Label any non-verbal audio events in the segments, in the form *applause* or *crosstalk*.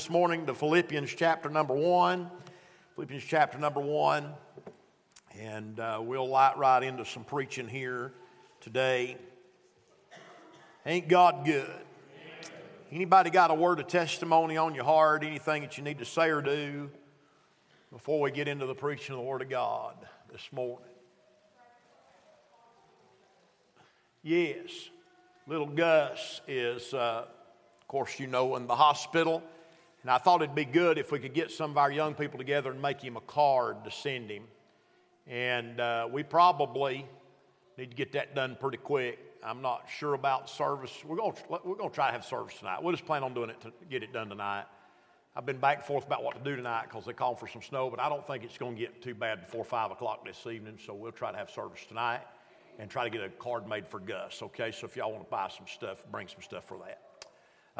this morning to Philippians chapter number one. Philippians chapter number one. And uh, we'll light right into some preaching here today. Ain't God good? Anybody got a word of testimony on your heart? Anything that you need to say or do before we get into the preaching of the Word of God this morning? Yes, little Gus is, uh, of course, you know, in the hospital. And I thought it'd be good if we could get some of our young people together and make him a card to send him. And uh, we probably need to get that done pretty quick. I'm not sure about service. We're going we're gonna try to have service tonight. We'll just plan on doing it to get it done tonight. I've been back and forth about what to do tonight because they called for some snow, but I don't think it's going to get too bad before 5 o'clock this evening, so we'll try to have service tonight and try to get a card made for Gus, okay? So if y'all want to buy some stuff, bring some stuff for that.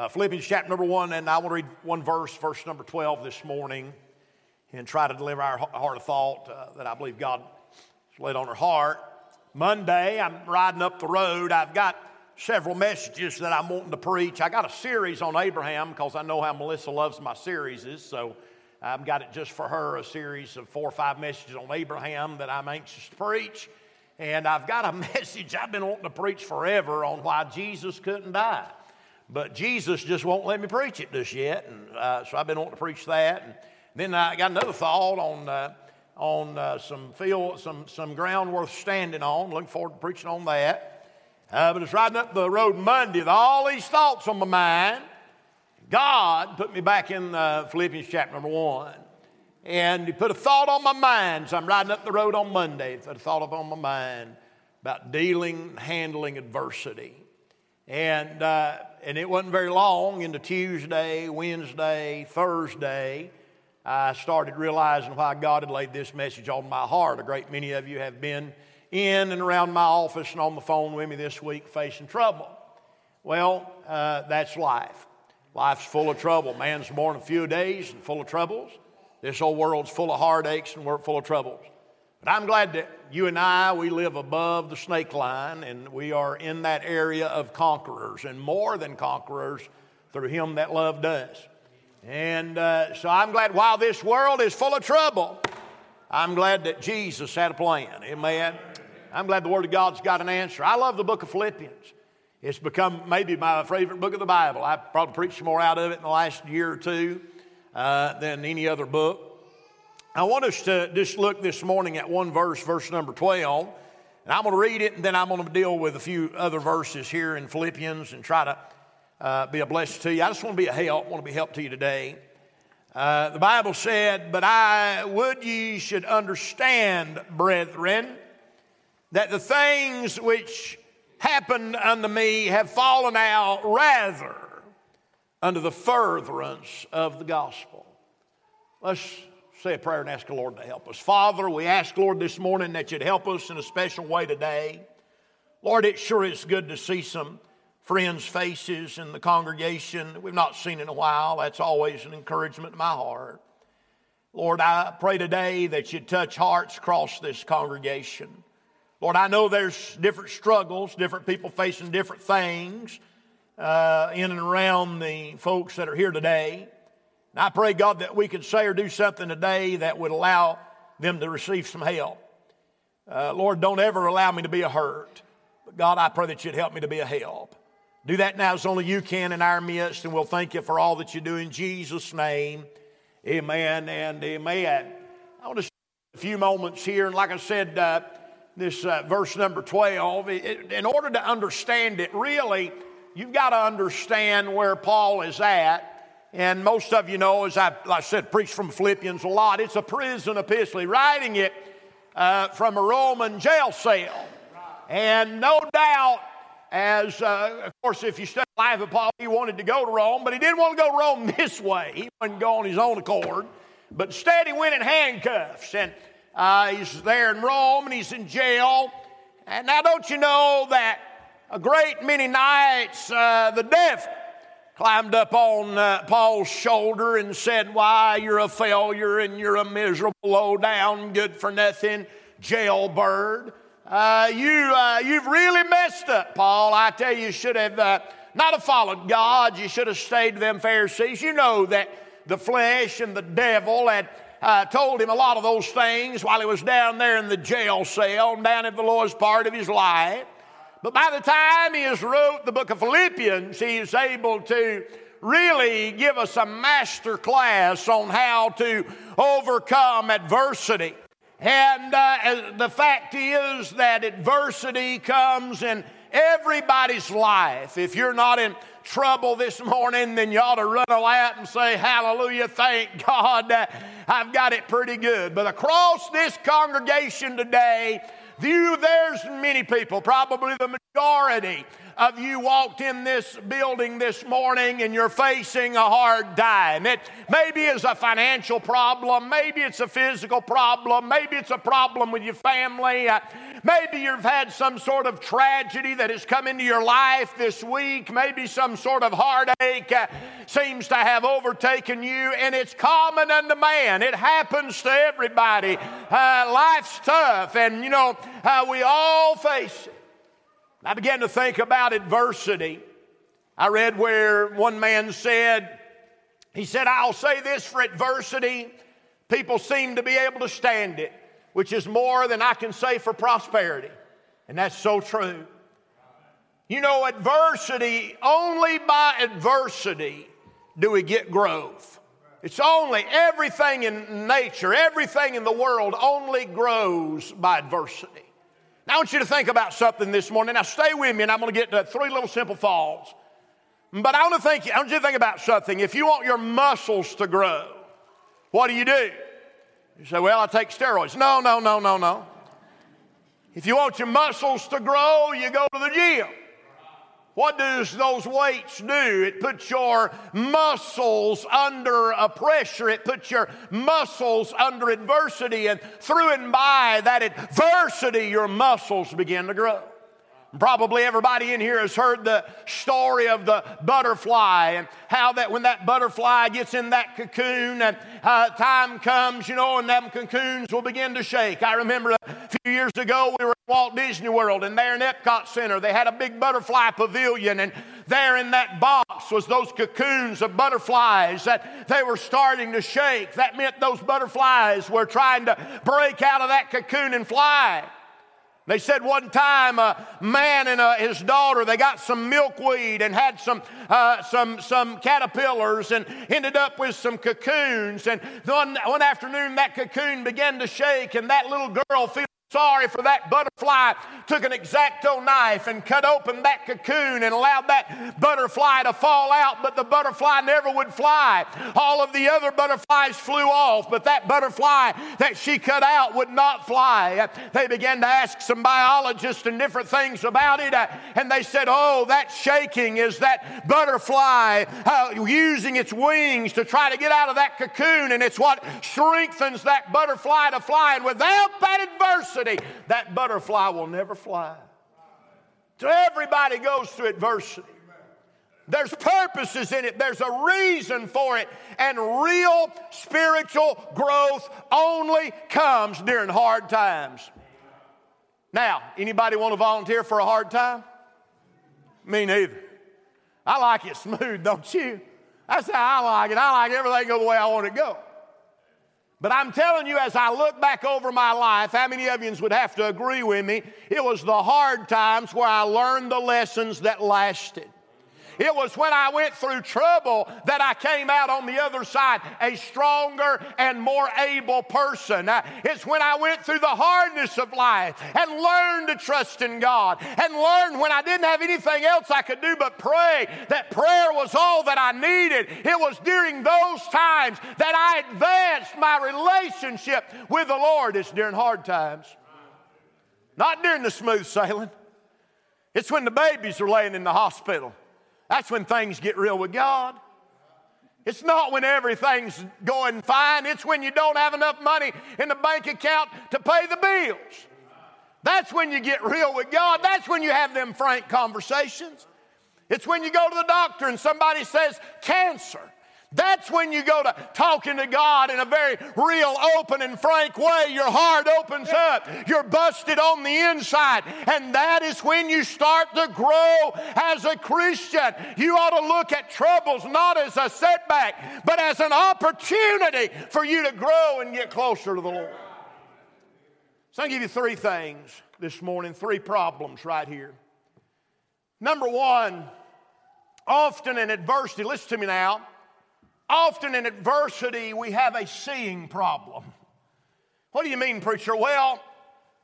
Uh, Philippians chapter number one, and I want to read one verse, verse number 12 this morning, and try to deliver our heart of thought uh, that I believe God has laid on our heart. Monday, I'm riding up the road. I've got several messages that I'm wanting to preach. I got a series on Abraham because I know how Melissa loves my series, so I've got it just for her a series of four or five messages on Abraham that I'm anxious to preach. And I've got a *laughs* message I've been wanting to preach forever on why Jesus couldn't die. But Jesus just won't let me preach it just yet. And uh, so I've been wanting to preach that. And then I got another thought on, uh, on uh, some field, some, some ground worth standing on. Looking forward to preaching on that. Uh, but it's riding up the road Monday with all these thoughts on my mind. God put me back in uh, Philippians chapter number one. And he put a thought on my mind. So I'm riding up the road on Monday. Put a thought up on my mind about dealing, handling adversity. And, uh, and it wasn't very long into Tuesday, Wednesday, Thursday, I started realizing why God had laid this message on my heart. A great many of you have been in and around my office and on the phone with me this week facing trouble. Well, uh, that's life. Life's full of trouble. Man's born a few days and full of troubles. This old world's full of heartaches and we're full of troubles. But I'm glad that you and I, we live above the snake line and we are in that area of conquerors and more than conquerors through Him that loved us. And uh, so I'm glad while this world is full of trouble, I'm glad that Jesus had a plan. Amen. I'm glad the Word of God's got an answer. I love the book of Philippians. It's become maybe my favorite book of the Bible. I've probably preached more out of it in the last year or two uh, than any other book. I want us to just look this morning at one verse, verse number 12. And I'm going to read it and then I'm going to deal with a few other verses here in Philippians and try to uh, be a blessing to you. I just want to be a help, want to be help to you today. Uh, the Bible said, But I would ye should understand, brethren, that the things which happened unto me have fallen out rather unto the furtherance of the gospel. Let's say a prayer and ask the Lord to help us. Father, we ask, Lord, this morning that you'd help us in a special way today. Lord, it sure is good to see some friends' faces in the congregation that we've not seen in a while. That's always an encouragement to my heart. Lord, I pray today that you'd touch hearts across this congregation. Lord, I know there's different struggles, different people facing different things uh, in and around the folks that are here today. And I pray, God, that we could say or do something today that would allow them to receive some help. Uh, Lord, don't ever allow me to be a hurt. But God, I pray that you'd help me to be a help. Do that now as only you can in our midst, and we'll thank you for all that you do in Jesus' name. Amen and amen. I want to spend a few moments here, and like I said, uh, this uh, verse number 12, it, in order to understand it, really, you've got to understand where Paul is at and most of you know, as I, like I said, preached from Philippians a lot, it's a prison epistle. Writing it uh, from a Roman jail cell. And no doubt, as uh, of course, if you study life of Paul, he wanted to go to Rome, but he didn't want to go to Rome *laughs* this way. He wouldn't go on his own accord. But instead, he went in handcuffs. And uh, he's there in Rome and he's in jail. And now, don't you know that a great many nights uh, the devil climbed up on uh, Paul's shoulder and said, Why, you're a failure and you're a miserable, low down, good for nothing jailbird. Uh, you, uh, you've really messed up, Paul. I tell you, you should have uh, not have followed God. You should have stayed to them Pharisees. You know that the flesh and the devil had uh, told him a lot of those things while he was down there in the jail cell, down at the lowest part of his life. But by the time he has wrote the book of Philippians, he is able to really give us a master class on how to overcome adversity. And uh, the fact is that adversity comes in everybody's life. If you're not in trouble this morning, then you ought to run a lap and say, Hallelujah, thank God, I've got it pretty good. But across this congregation today, view there's many people, probably the majority of you walked in this building this morning and you're facing a hard time. It maybe is a financial problem, maybe it's a physical problem, maybe it's a problem with your family. Uh, maybe you've had some sort of tragedy that has come into your life this week. Maybe some sort of heartache uh, seems to have overtaken you, and it's common unto man. It happens to everybody. Uh, life's tough, and you know, uh, we all face it. I began to think about adversity. I read where one man said, he said, I'll say this for adversity. People seem to be able to stand it, which is more than I can say for prosperity. And that's so true. You know, adversity, only by adversity do we get growth. It's only everything in nature, everything in the world only grows by adversity. Now, I want you to think about something this morning. Now, stay with me, and I'm going to get to three little simple thoughts. But I want, to think, I want you to think about something. If you want your muscles to grow, what do you do? You say, Well, I take steroids. No, no, no, no, no. If you want your muscles to grow, you go to the gym. What does those weights do? It puts your muscles under a pressure. It puts your muscles under adversity. And through and by that adversity, your muscles begin to grow. Probably everybody in here has heard the story of the butterfly and how that when that butterfly gets in that cocoon and uh, time comes, you know, and them cocoons will begin to shake. I remember a few years ago we were at Walt Disney World and there in Epcot Center they had a big butterfly pavilion and there in that box was those cocoons of butterflies that they were starting to shake. That meant those butterflies were trying to break out of that cocoon and fly. They said one time a man and a, his daughter they got some milkweed and had some uh, some some caterpillars and ended up with some cocoons. And one one afternoon that cocoon began to shake, and that little girl sorry for that butterfly, took an X-Acto knife and cut open that cocoon and allowed that butterfly to fall out, but the butterfly never would fly. All of the other butterflies flew off, but that butterfly that she cut out would not fly. They began to ask some biologists and different things about it, uh, and they said, Oh, that shaking is that butterfly uh, using its wings to try to get out of that cocoon, and it's what strengthens that butterfly to fly. And without that adversity, adversity, that butterfly will never fly. So everybody goes through adversity. There's purposes in it, there's a reason for it, and real spiritual growth only comes during hard times. Now, anybody want to volunteer for a hard time? Me neither. I like it smooth, *laughs* don't you? That's how I like it. I like everything go the way I want it to go. But I'm telling you, as I look back over my life, how many of you would have to agree with me? It was the hard times where I learned the lessons that lasted. It was when I went through trouble that I came out on the other side a stronger and more able person. It's when I went through the hardness of life and learned to trust in God and learned when I didn't have anything else I could do but pray that prayer was all that I needed. It was during those times that I advanced my relationship with the Lord. It's during hard times, not during the smooth sailing. It's when the babies are laying in the hospital. That's when things get real with God. It's not when everything's going fine, it's when you don't have enough money in the bank account to pay the bills. That's when you get real with God. That's when you have them frank conversations. It's when you go to the doctor and somebody says cancer. That's when you go to talking to God in a very real, open, and frank way. Your heart opens up. You're busted on the inside. And that is when you start to grow as a Christian. You ought to look at troubles not as a setback, but as an opportunity for you to grow and get closer to the Lord. So I'll give you three things this morning, three problems right here. Number one, often in adversity, listen to me now Often in adversity, we have a seeing problem. What do you mean, preacher? Well,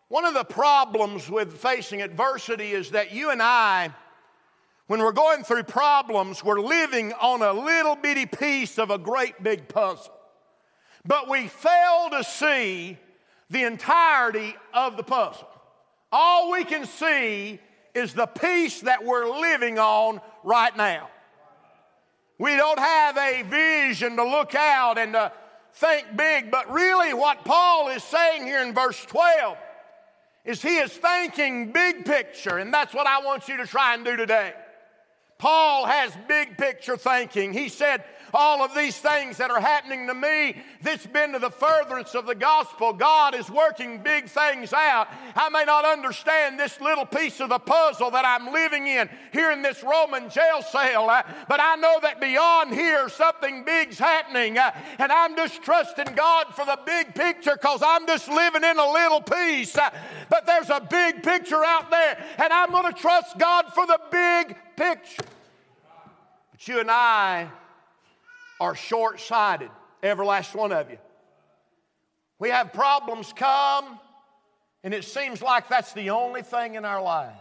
one of the problems with facing adversity is that you and I, when we're going through problems, we're living on a little bitty piece of a great big puzzle. But we fail to see the entirety of the puzzle. All we can see is the piece that we're living on right now. We don't have a vision to look out and to think big, but really what Paul is saying here in verse 12 is he is thinking big picture, and that's what I want you to try and do today. Paul has big picture thinking. He said, all of these things that are happening to me, this been to the furtherance of the gospel. God is working big things out. I may not understand this little piece of the puzzle that I'm living in here in this Roman jail cell, uh, but I know that beyond here something big's happening, uh, and I'm just trusting God for the big picture because I'm just living in a little piece. Uh, but there's a big picture out there, and I'm going to trust God for the big picture. But you and I are short sighted, every last one of you. We have problems come, and it seems like that's the only thing in our life.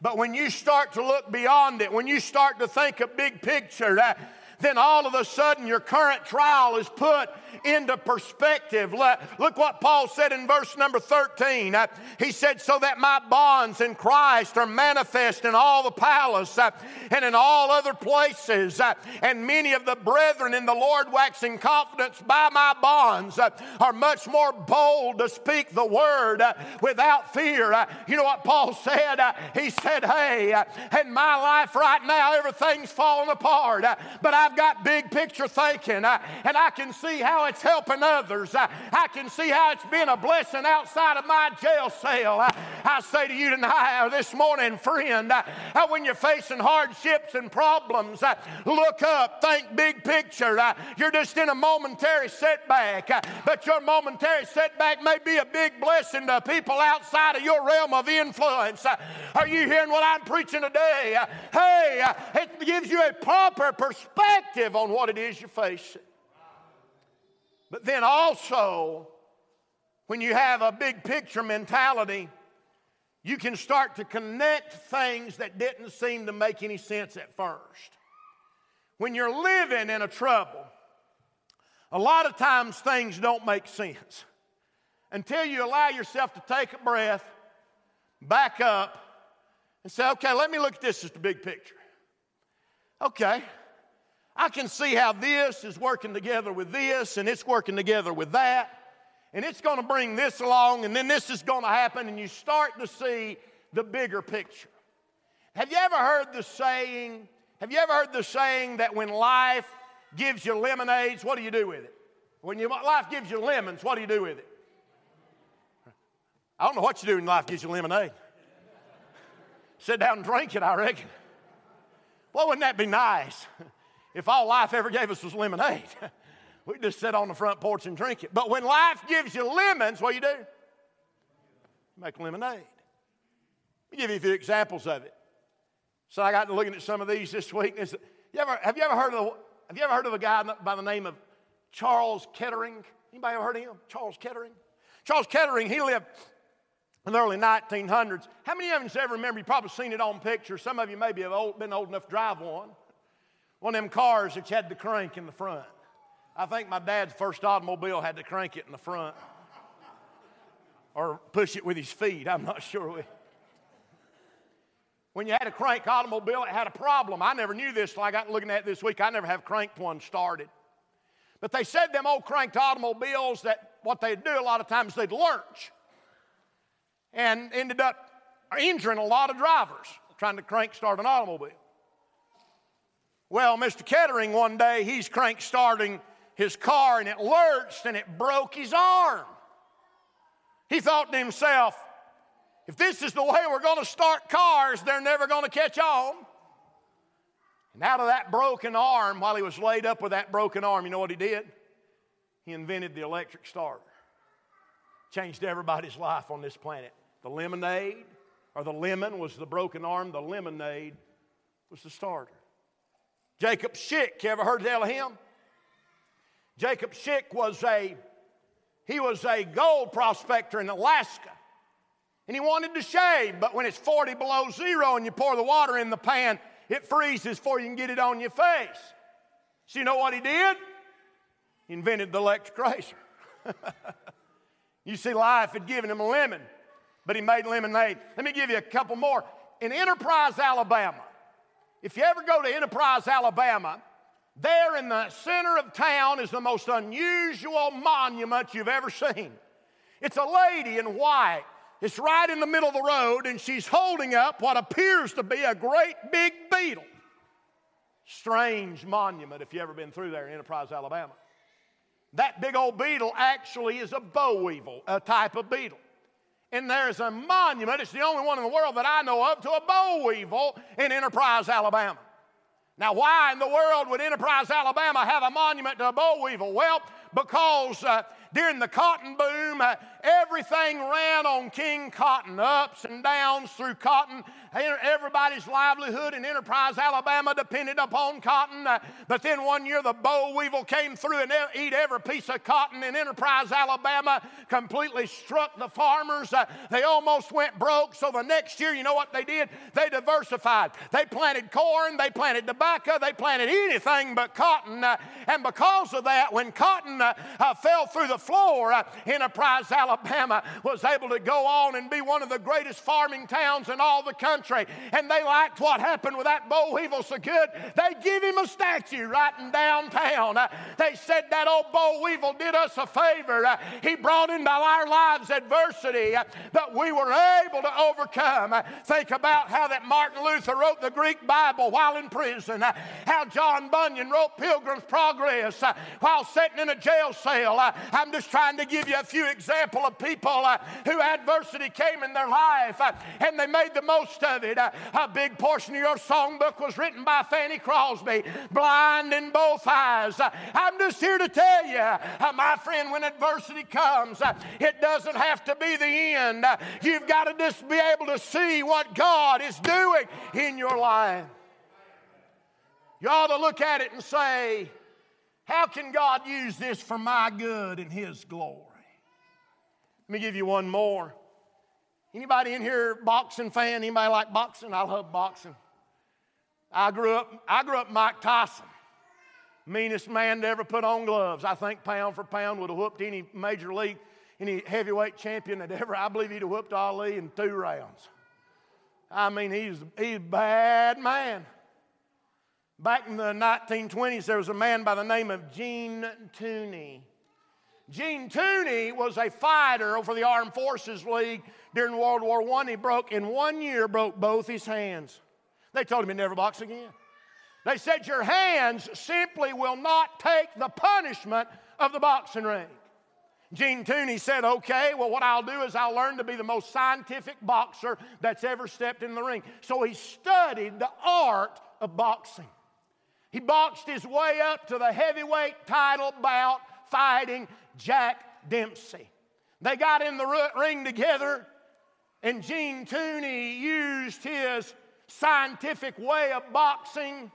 But when you start to look beyond it, when you start to think a big picture, that, then all of a sudden your current trial is put into perspective. Look what Paul said in verse number 13. Uh, he said, So that my bonds in Christ are manifest in all the palace uh, and in all other places, uh, and many of the brethren in the Lord waxing confidence by my bonds are much more bold to speak the word without fear. You know what Paul said? He said, Hey, in my life right now, everything's falling apart, but I've got big picture thinking, and I can see how it's helping others. I, I can see how it's been a blessing outside of my jail cell. I, I say to you tonight, uh, this morning, friend, when you're facing hardships and problems, look up, think big picture. You're just in a momentary setback, but your momentary setback may be a big blessing to people outside of your realm of influence. Are you hearing what I'm preaching today? Hey, it gives you a proper perspective on what it is you're facing. But then also, when you have a big picture mentality, you can start to connect things that didn't seem to make any sense at first. When you're living in a trouble, a lot of times things don't make sense until you allow yourself to take a breath, back up, and say, okay, let me look at this as the big picture. Okay, I can see how this is working together with this, and it's working together with that, and it's going to bring this along, and then this is going to happen, and you start to see the bigger picture. Have you ever heard the saying? Have you ever heard the saying that when life gives you lemonades, what do you do with it? When your life gives you lemons, what do you do with it? I don't know what you do when life gives you lemonade. Sit down and drink it, I reckon. Well, wouldn't that be nice? *laughs* If all life ever gave us was lemonade, *laughs* we'd just sit on the front porch and drink it. But when life gives you lemons, what do you do? Make lemonade. Let me give you a few examples of it. So I got to looking at some of these this week. You ever, have you ever heard of have you ever heard of a guy by the name of Charles Kettering? Anybody ever heard of him? Charles Kettering? Charles Kettering, he lived in the early 1900s. How many of you ever remember? You've probably seen it on pictures. Some of you maybe have old, been old enough to drive one. One of them cars that had the crank in the front. I think my dad's first automobile had to crank it in the front or push it with his feet. I'm not sure. When you had a crank automobile, it had a problem. I never knew this till I got looking at it this week. I never have cranked one started. But they said them old cranked automobiles that what they'd do a lot of times they'd lurch and ended up injuring a lot of drivers trying to crank start an automobile. Well, Mr. Kettering, one day, he's crank starting his car and it lurched and it broke his arm. He thought to himself, if this is the way we're going to start cars, they're never going to catch on. And out of that broken arm, while he was laid up with that broken arm, you know what he did? He invented the electric starter. Changed everybody's life on this planet. The lemonade, or the lemon was the broken arm, the lemonade was the starter. Jacob Schick, you ever heard of him? Jacob Schick was a he was a gold prospector in Alaska. And he wanted to shave, but when it's 40 below zero and you pour the water in the pan, it freezes before you can get it on your face. So you know what he did? He invented the electric razor. *laughs* you see, life had given him a lemon, but he made lemonade. Let me give you a couple more. In Enterprise, Alabama, if you ever go to Enterprise, Alabama, there in the center of town is the most unusual monument you've ever seen. It's a lady in white. It's right in the middle of the road, and she's holding up what appears to be a great big beetle. Strange monument if you've ever been through there in Enterprise, Alabama. That big old beetle actually is a boll weevil, a type of beetle. And there's a monument, it's the only one in the world that I know of, to a boll weevil in Enterprise, Alabama. Now, why in the world would Enterprise, Alabama have a monument to a boll weevil? Well, because uh, during the cotton boom, uh, everything ran on King Cotton, ups and downs through cotton. Everybody's livelihood in Enterprise, Alabama depended upon cotton. Uh, but then one year the boll weevil came through and ate every piece of cotton in Enterprise, Alabama, completely struck the farmers. Uh, they almost went broke. So the next year, you know what they did? They diversified. They planted corn, they planted tobacco, they planted anything but cotton. Uh, and because of that, when cotton uh, uh, fell through the floor, uh, Enterprise, Alabama was able to go on and be one of the greatest farming towns in all the country. And they liked what happened with that boll weevil so good, they give him a statue right in downtown. Uh, they said that old boll weevil did us a favor. Uh, he brought into our lives adversity uh, that we were able to overcome. Uh, think about how that Martin Luther wrote the Greek Bible while in prison, uh, how John Bunyan wrote Pilgrim's Progress while sitting in a jail cell. I'm just trying to give you a few examples of people uh, who adversity came in their life uh, and they made the most of it. Uh, a big portion of your songbook was written by Fanny Crosby, blind in both eyes. I'm just here to tell you, my friend, when adversity comes, it doesn't have to be the end. You've got to just be able to see what God is doing in your life. You ought to look at it and say, how can God use this for my good and His glory? Let me give you one more. Anybody in here boxing fan? Anybody like boxing? I love boxing. I grew up, I grew up Mike Tyson. Meanest man to ever put on gloves. I think pound for pound would have whooped any major league, any heavyweight champion that ever, I believe he'd have whooped Ali in two rounds. I mean, he's, he's a bad man. Back in the 1920s, there was a man by the name of Gene Tunney. Gene Tunney was a fighter for the Armed Forces League during World War I. He broke, in one year, broke both his hands. They told him he'd never box again. They said, Your hands simply will not take the punishment of the boxing ring. Gene Tunney said, Okay, well, what I'll do is I'll learn to be the most scientific boxer that's ever stepped in the ring. So he studied the art of boxing. He boxed his way up to the heavyweight title bout fighting Jack Dempsey. They got in the ring together, and Gene Tunney used his scientific way of boxing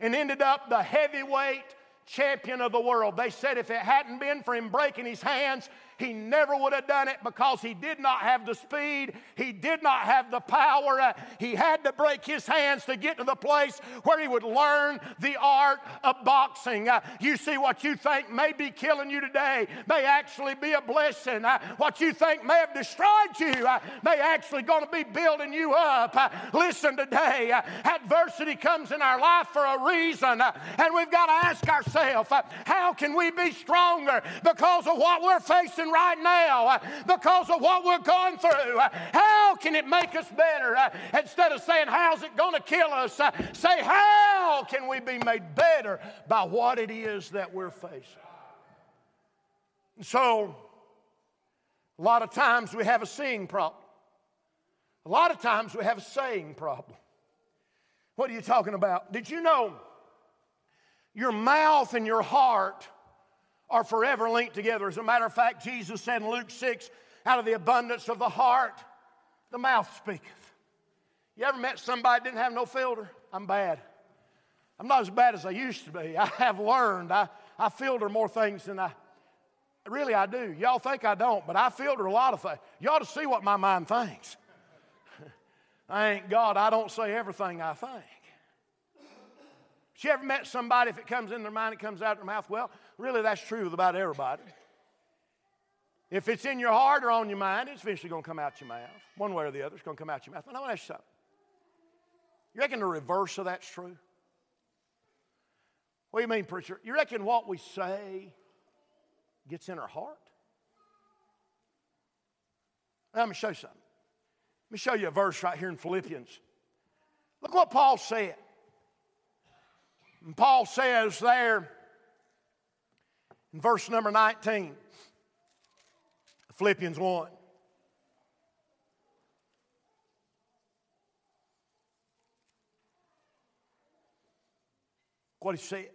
and ended up the heavyweight champion of the world. They said if it hadn't been for him breaking his hands, he never would have done it because he did not have the speed, he did not have the power. Uh, he had to break his hands to get to the place where he would learn the art of boxing. Uh, you see, what you think may be killing you today may actually be a blessing. Uh, what you think may have destroyed you may actually going to be building you up. Listen today, adversity comes in our life for a reason, and we've got to ask ourselves, how can we be stronger because of what we're facing? Right now uh, because of what we're going through. Uh, how can it make us better? Uh, instead of saying, How's it going to kill us? Say, How how can we be made better by what it is that we're facing? So, a lot of times we have a seeing problem. A lot of times we have a saying problem. What are you talking about? Did you know your mouth and your heart are forever linked together? As a matter of fact, Jesus said in Luke 6, out of the abundance of the heart, the mouth speaketh. You ever met somebody didn't have no filter? I'm bad. I'm not as bad as I used to be. *laughs* I have learned. I, I filter more things than I really I do. Y'all think I don't, but I filter a lot of things. Ought to see what my mind thinks. *laughs* I God, I don't say everything I think. She ever met somebody, if it comes in their mind, it comes out of their mouth? Well, really, that's true with about everybody. If it's in your heart or on your mind, it's eventually going to come out your mouth. One way or the other, it's going to come out your mouth. But I want to ask you something. You reckon the reverse of that's true? What do you mean, preacher? You reckon what we say gets in our heart? Let me show you something. Let me show you a verse right here in Philippians. Look what Paul said. And Paul says there in verse number 19, Philippians 1. What he says.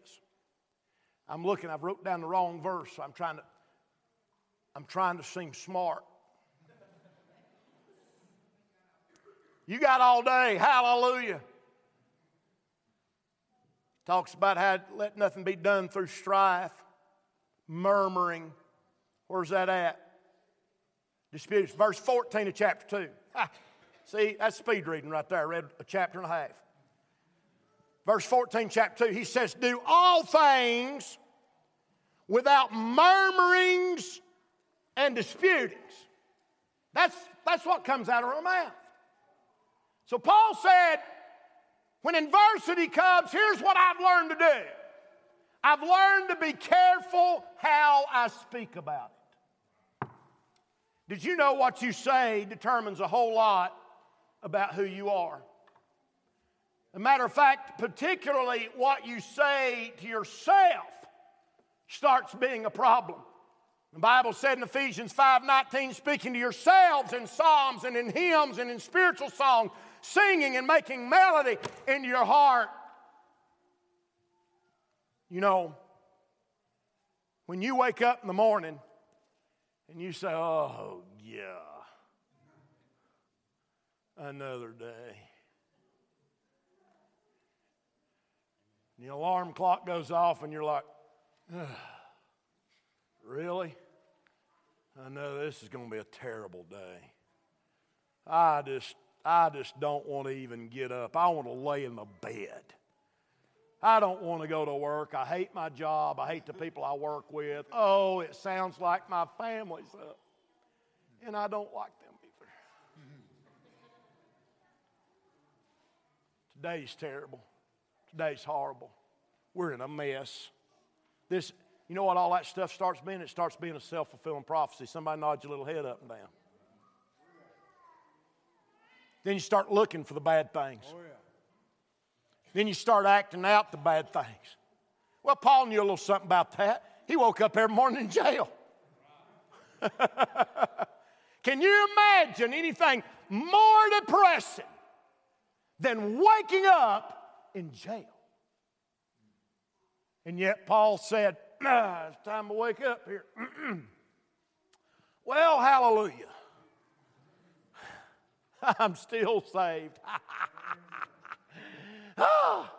I'm looking, I've wrote down the wrong verse, so I'm trying to I'm trying to seem smart. You got all day. Hallelujah. Talks about how let nothing be done through strife, murmuring. Where's that at? Disputes. Verse 14 of chapter 2. Ha. See, that's speed reading right there. I read a chapter and a half. Verse 14, chapter 2, he says, Do all things without murmurings and disputings. That's, that's what comes out of our mouth. So Paul said, when adversity comes, here's what I've learned to do. I've learned to be careful how I speak about it. Did you know what you say determines a whole lot about who you are? As a matter of fact, particularly what you say to yourself starts being a problem. The Bible said in Ephesians 5:19, speaking to yourselves in psalms and in hymns and in spiritual songs, singing and making melody in your heart. You know, when you wake up in the morning and you say, Oh, yeah, another day. The alarm clock goes off, and you're like, Really? I know this is going to be a terrible day. I just I just don't want to even get up. I want to lay in the bed. I don't want to go to work. I hate my job. I hate the people I work with. Oh, it sounds like my family's up. And I don't like them either. Today's terrible. Today's horrible. We're in a mess. This, you know what all that stuff starts being? It starts being a self fulfilling prophecy. Somebody nods your little head up and down. Then you start looking for the bad things. Oh, yeah. Then you start acting out the bad things. Well, Paul knew a little something about that. He woke up every morning in jail. *laughs* Can you imagine anything more depressing than waking up in jail? And yet, Paul said, ah, It's time to wake up here. *clears throat* well, hallelujah. *laughs* I'm still saved. *laughs* Ah.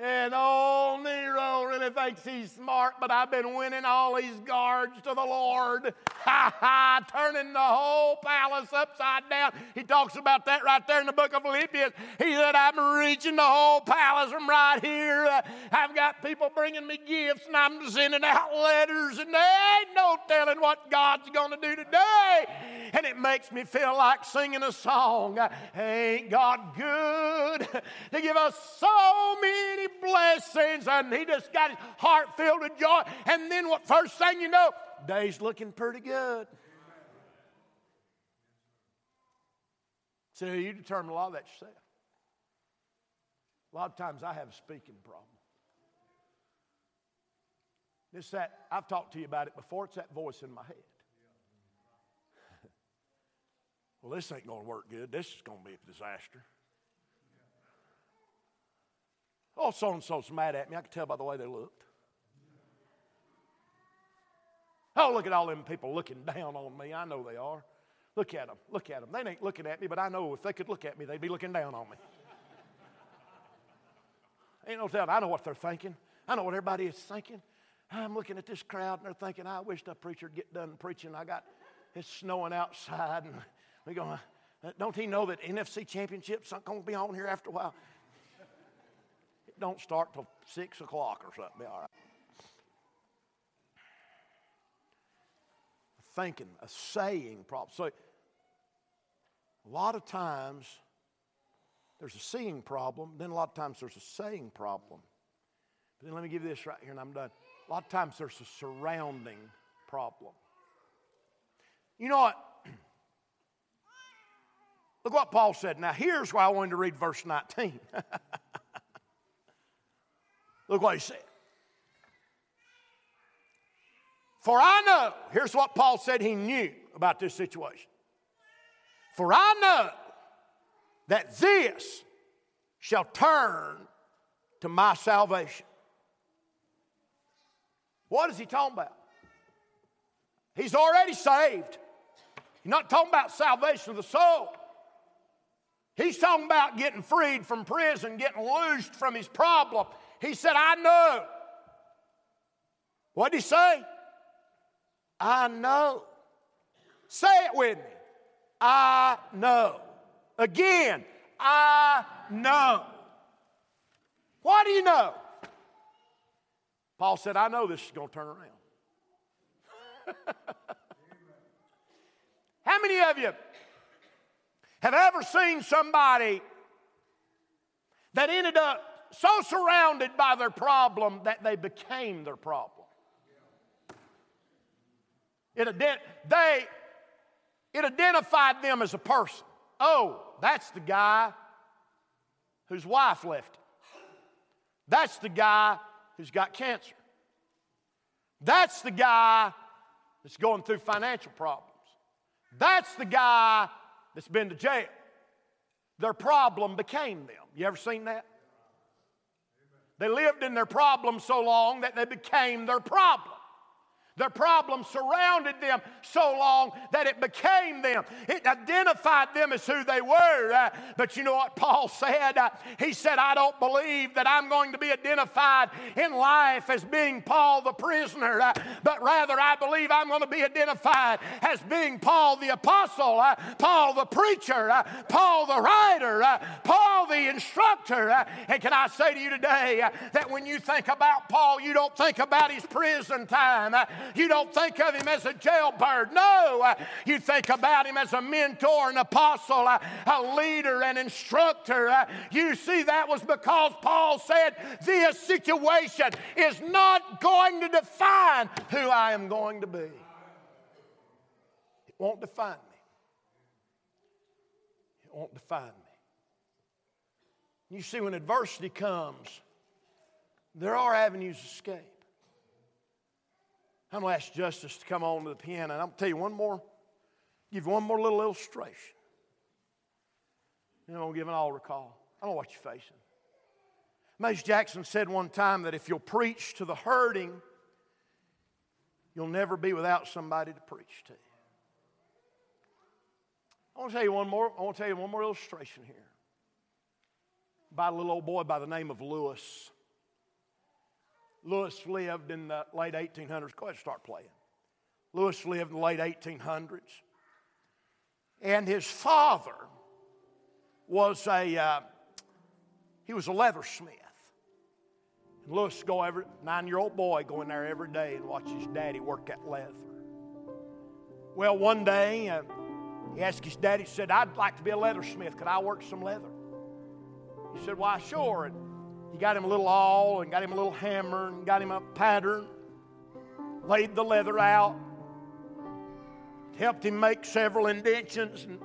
And old Nero really thinks he's smart, but I've been winning all these guards to the Lord. Ha *laughs* ha, turning the whole palace upside down. He talks about that right there in the book of Philippians. He said, I'm reaching the whole palace from right here. I've got people bringing me gifts, and I'm sending out letters, and there ain't no telling what God's going to do today. And it makes me feel like singing a song. Ain't God good to give us so many blessings, and he just got his heart filled with joy. And then what first thing you know, day's looking pretty good. So you determine a lot of that yourself. A lot of times I have a speaking problem. It's that, I've talked to you about it before, it's that voice in my head. Well, this ain't going to work good. This is going to be a disaster. Oh, so and so's mad at me. I can tell by the way they looked. Oh, look at all them people looking down on me. I know they are. Look at them. Look at them. They ain't looking at me, but I know if they could look at me, they'd be looking down on me. ain't no doubt. I know what they're thinking. I know what everybody is thinking. I'm looking at this crowd and they're thinking, I wish the preacher would get done preaching. I got it's snowing outside and we going. Uh, don't he know that NFC championships not going to be on here after a while? It don't start till six o'clock or something. All right. Thinking, a saying problem. So a lot of times there's a seeing problem, then a lot of times there's a saying problem. But then let me give you this right here and I'm done. A lot of times there's a surrounding problem. You know what? Look what Paul said. Now, here's why I wanted to read verse 19. *laughs* Look what he said. For I know, here's what Paul said he knew about this situation. For I know that this shall turn to my salvation. What is he talking about? He's already saved. He's not talking about salvation of the soul. He's talking about getting freed from prison, getting loosed from his problem. He said, I know. What did he say? I know. Say it with me. I know. Again, I know. What do you know? Paul said, I know this is going to turn around. *laughs* How many of you have ever seen somebody that ended up so surrounded by their problem that they became their problem? It, they, it identified them as a person. Oh, that's the guy whose wife left. That's the guy who's got cancer. That's the guy that's going through financial problems. That's the guy that's been to jail. Their problem became them. You ever seen that? They lived in their problem so long that they became their problem. Their problem surrounded them so long that it became them. It identified them as who they were. Uh, but you know what Paul said? Uh, he said, I don't believe that I'm going to be identified in life as being Paul the prisoner, uh, but rather I believe I'm going to be identified as being Paul the apostle, uh, Paul the preacher, uh, Paul the writer, uh, Paul the instructor. and can I say to you today that when you think about Paul, you don't think about his prison time. You don't think of him as a jailbird. No, uh, you think about him as a mentor, an apostle, a leader, an instructor. Uh, you see, that was because Paul said, This situation is not going to define who I am going to be. It won't define me. It won't define me. You see, when adversity comes, there are avenues of escape. I'm going to ask Justice to come on to the piano, and I'm going to tell you one more, give you one more little illustration. You know, I'm give an altar call. I don't know what you're facing. Mace Jackson said one time that if you'll preach to the hurting, you'll never be without somebody to preach to. I want to tell you one more. I want to tell you one more illustration here. By a little old boy by the name of Louis. Louis lived in the late 1800s. Go ahead start playing. Louis lived in the late 1800s. And his father was a, uh, he was a leathersmith. And Louis go every, nine-year-old boy go in there every day and watch his daddy work that leather. Well, one day, uh, he asked his daddy, he said, I'd like to be a leathersmith. Could I work some leather? He said, Why, sure. And he got him a little awl and got him a little hammer and got him a pattern, laid the leather out, helped him make several indentions and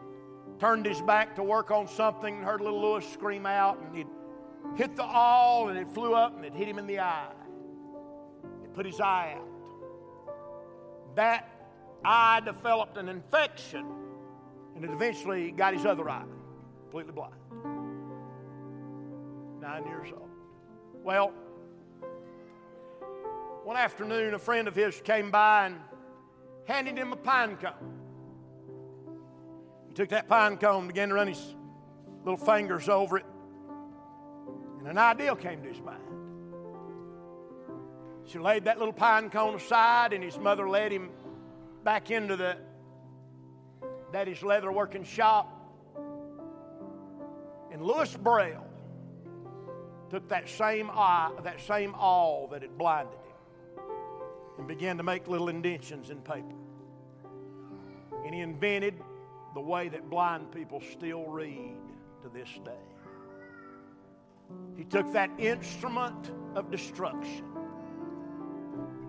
turned his back to work on something and heard little Louis scream out and he'd hit the awl and it flew up and it hit him in the eye. It put his eye out. That eye developed an infection and it eventually got his other eye completely blind. Nine years old. Well, one afternoon, a friend of his came by and handed him a pine cone. He took that pine cone, began to run his little fingers over it, and an idea came to his mind. She laid that little pine cone aside, and his mother led him back into the daddy's leather working shop. And Louis Braille took that same eye, that same awl that had blinded him, and began to make little indentions in paper. And he invented the way that blind people still read to this day. He took that instrument of destruction,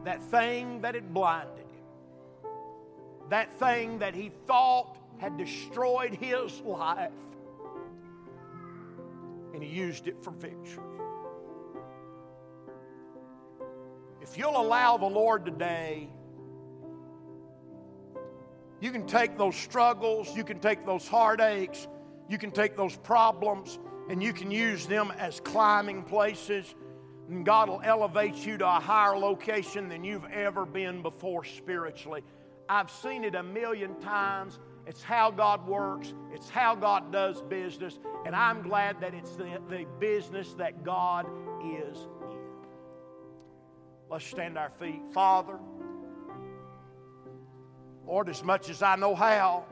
that thing that had blinded him, that thing that he thought had destroyed his life, and he used it for victory. If you'll allow the Lord today, you can take those struggles, you can take those heartaches, you can take those problems, and you can use them as climbing places. And God will elevate you to a higher location than you've ever been before spiritually. I've seen it a million times. It's how God works, it's how God does business, and I'm glad that it's the, the business that God is in. Let's stand our feet. Father, Lord, as much as I know how,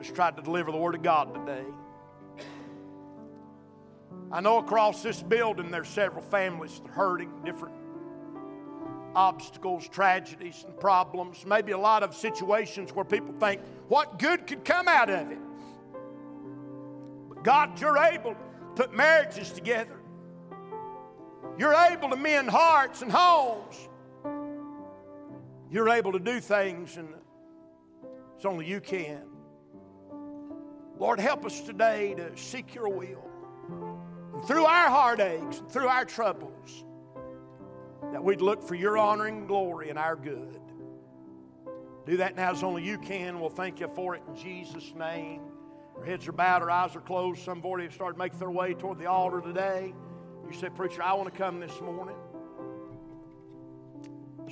just tried to deliver the Word of God today. I know across this building there's several families hurting, different obstacles, tragedies, and problems. Maybe a lot of situations where people think, what good could come out of it? But God, you're able to put marriages together. You're able to mend hearts and homes. You're able to do things, and it's only you can. Lord, help us today to seek your will. And through our heartaches, through our troubles, that we'd look for your honor and glory and our good. Do that now as only you can. We'll thank you for it in Jesus' name. Our heads are bowed, our eyes are closed. Some have already started making their way toward the altar today. You say, Preacher, I want to come this morning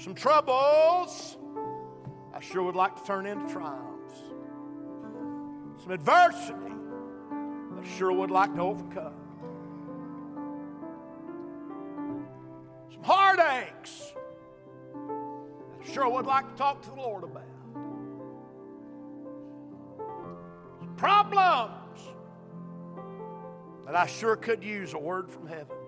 some troubles, I sure would like to turn into triumphs. Some adversity, I sure would like to overcome. Heartaches, sure would like to talk to the Lord about. Problems that I sure could use a word from heaven.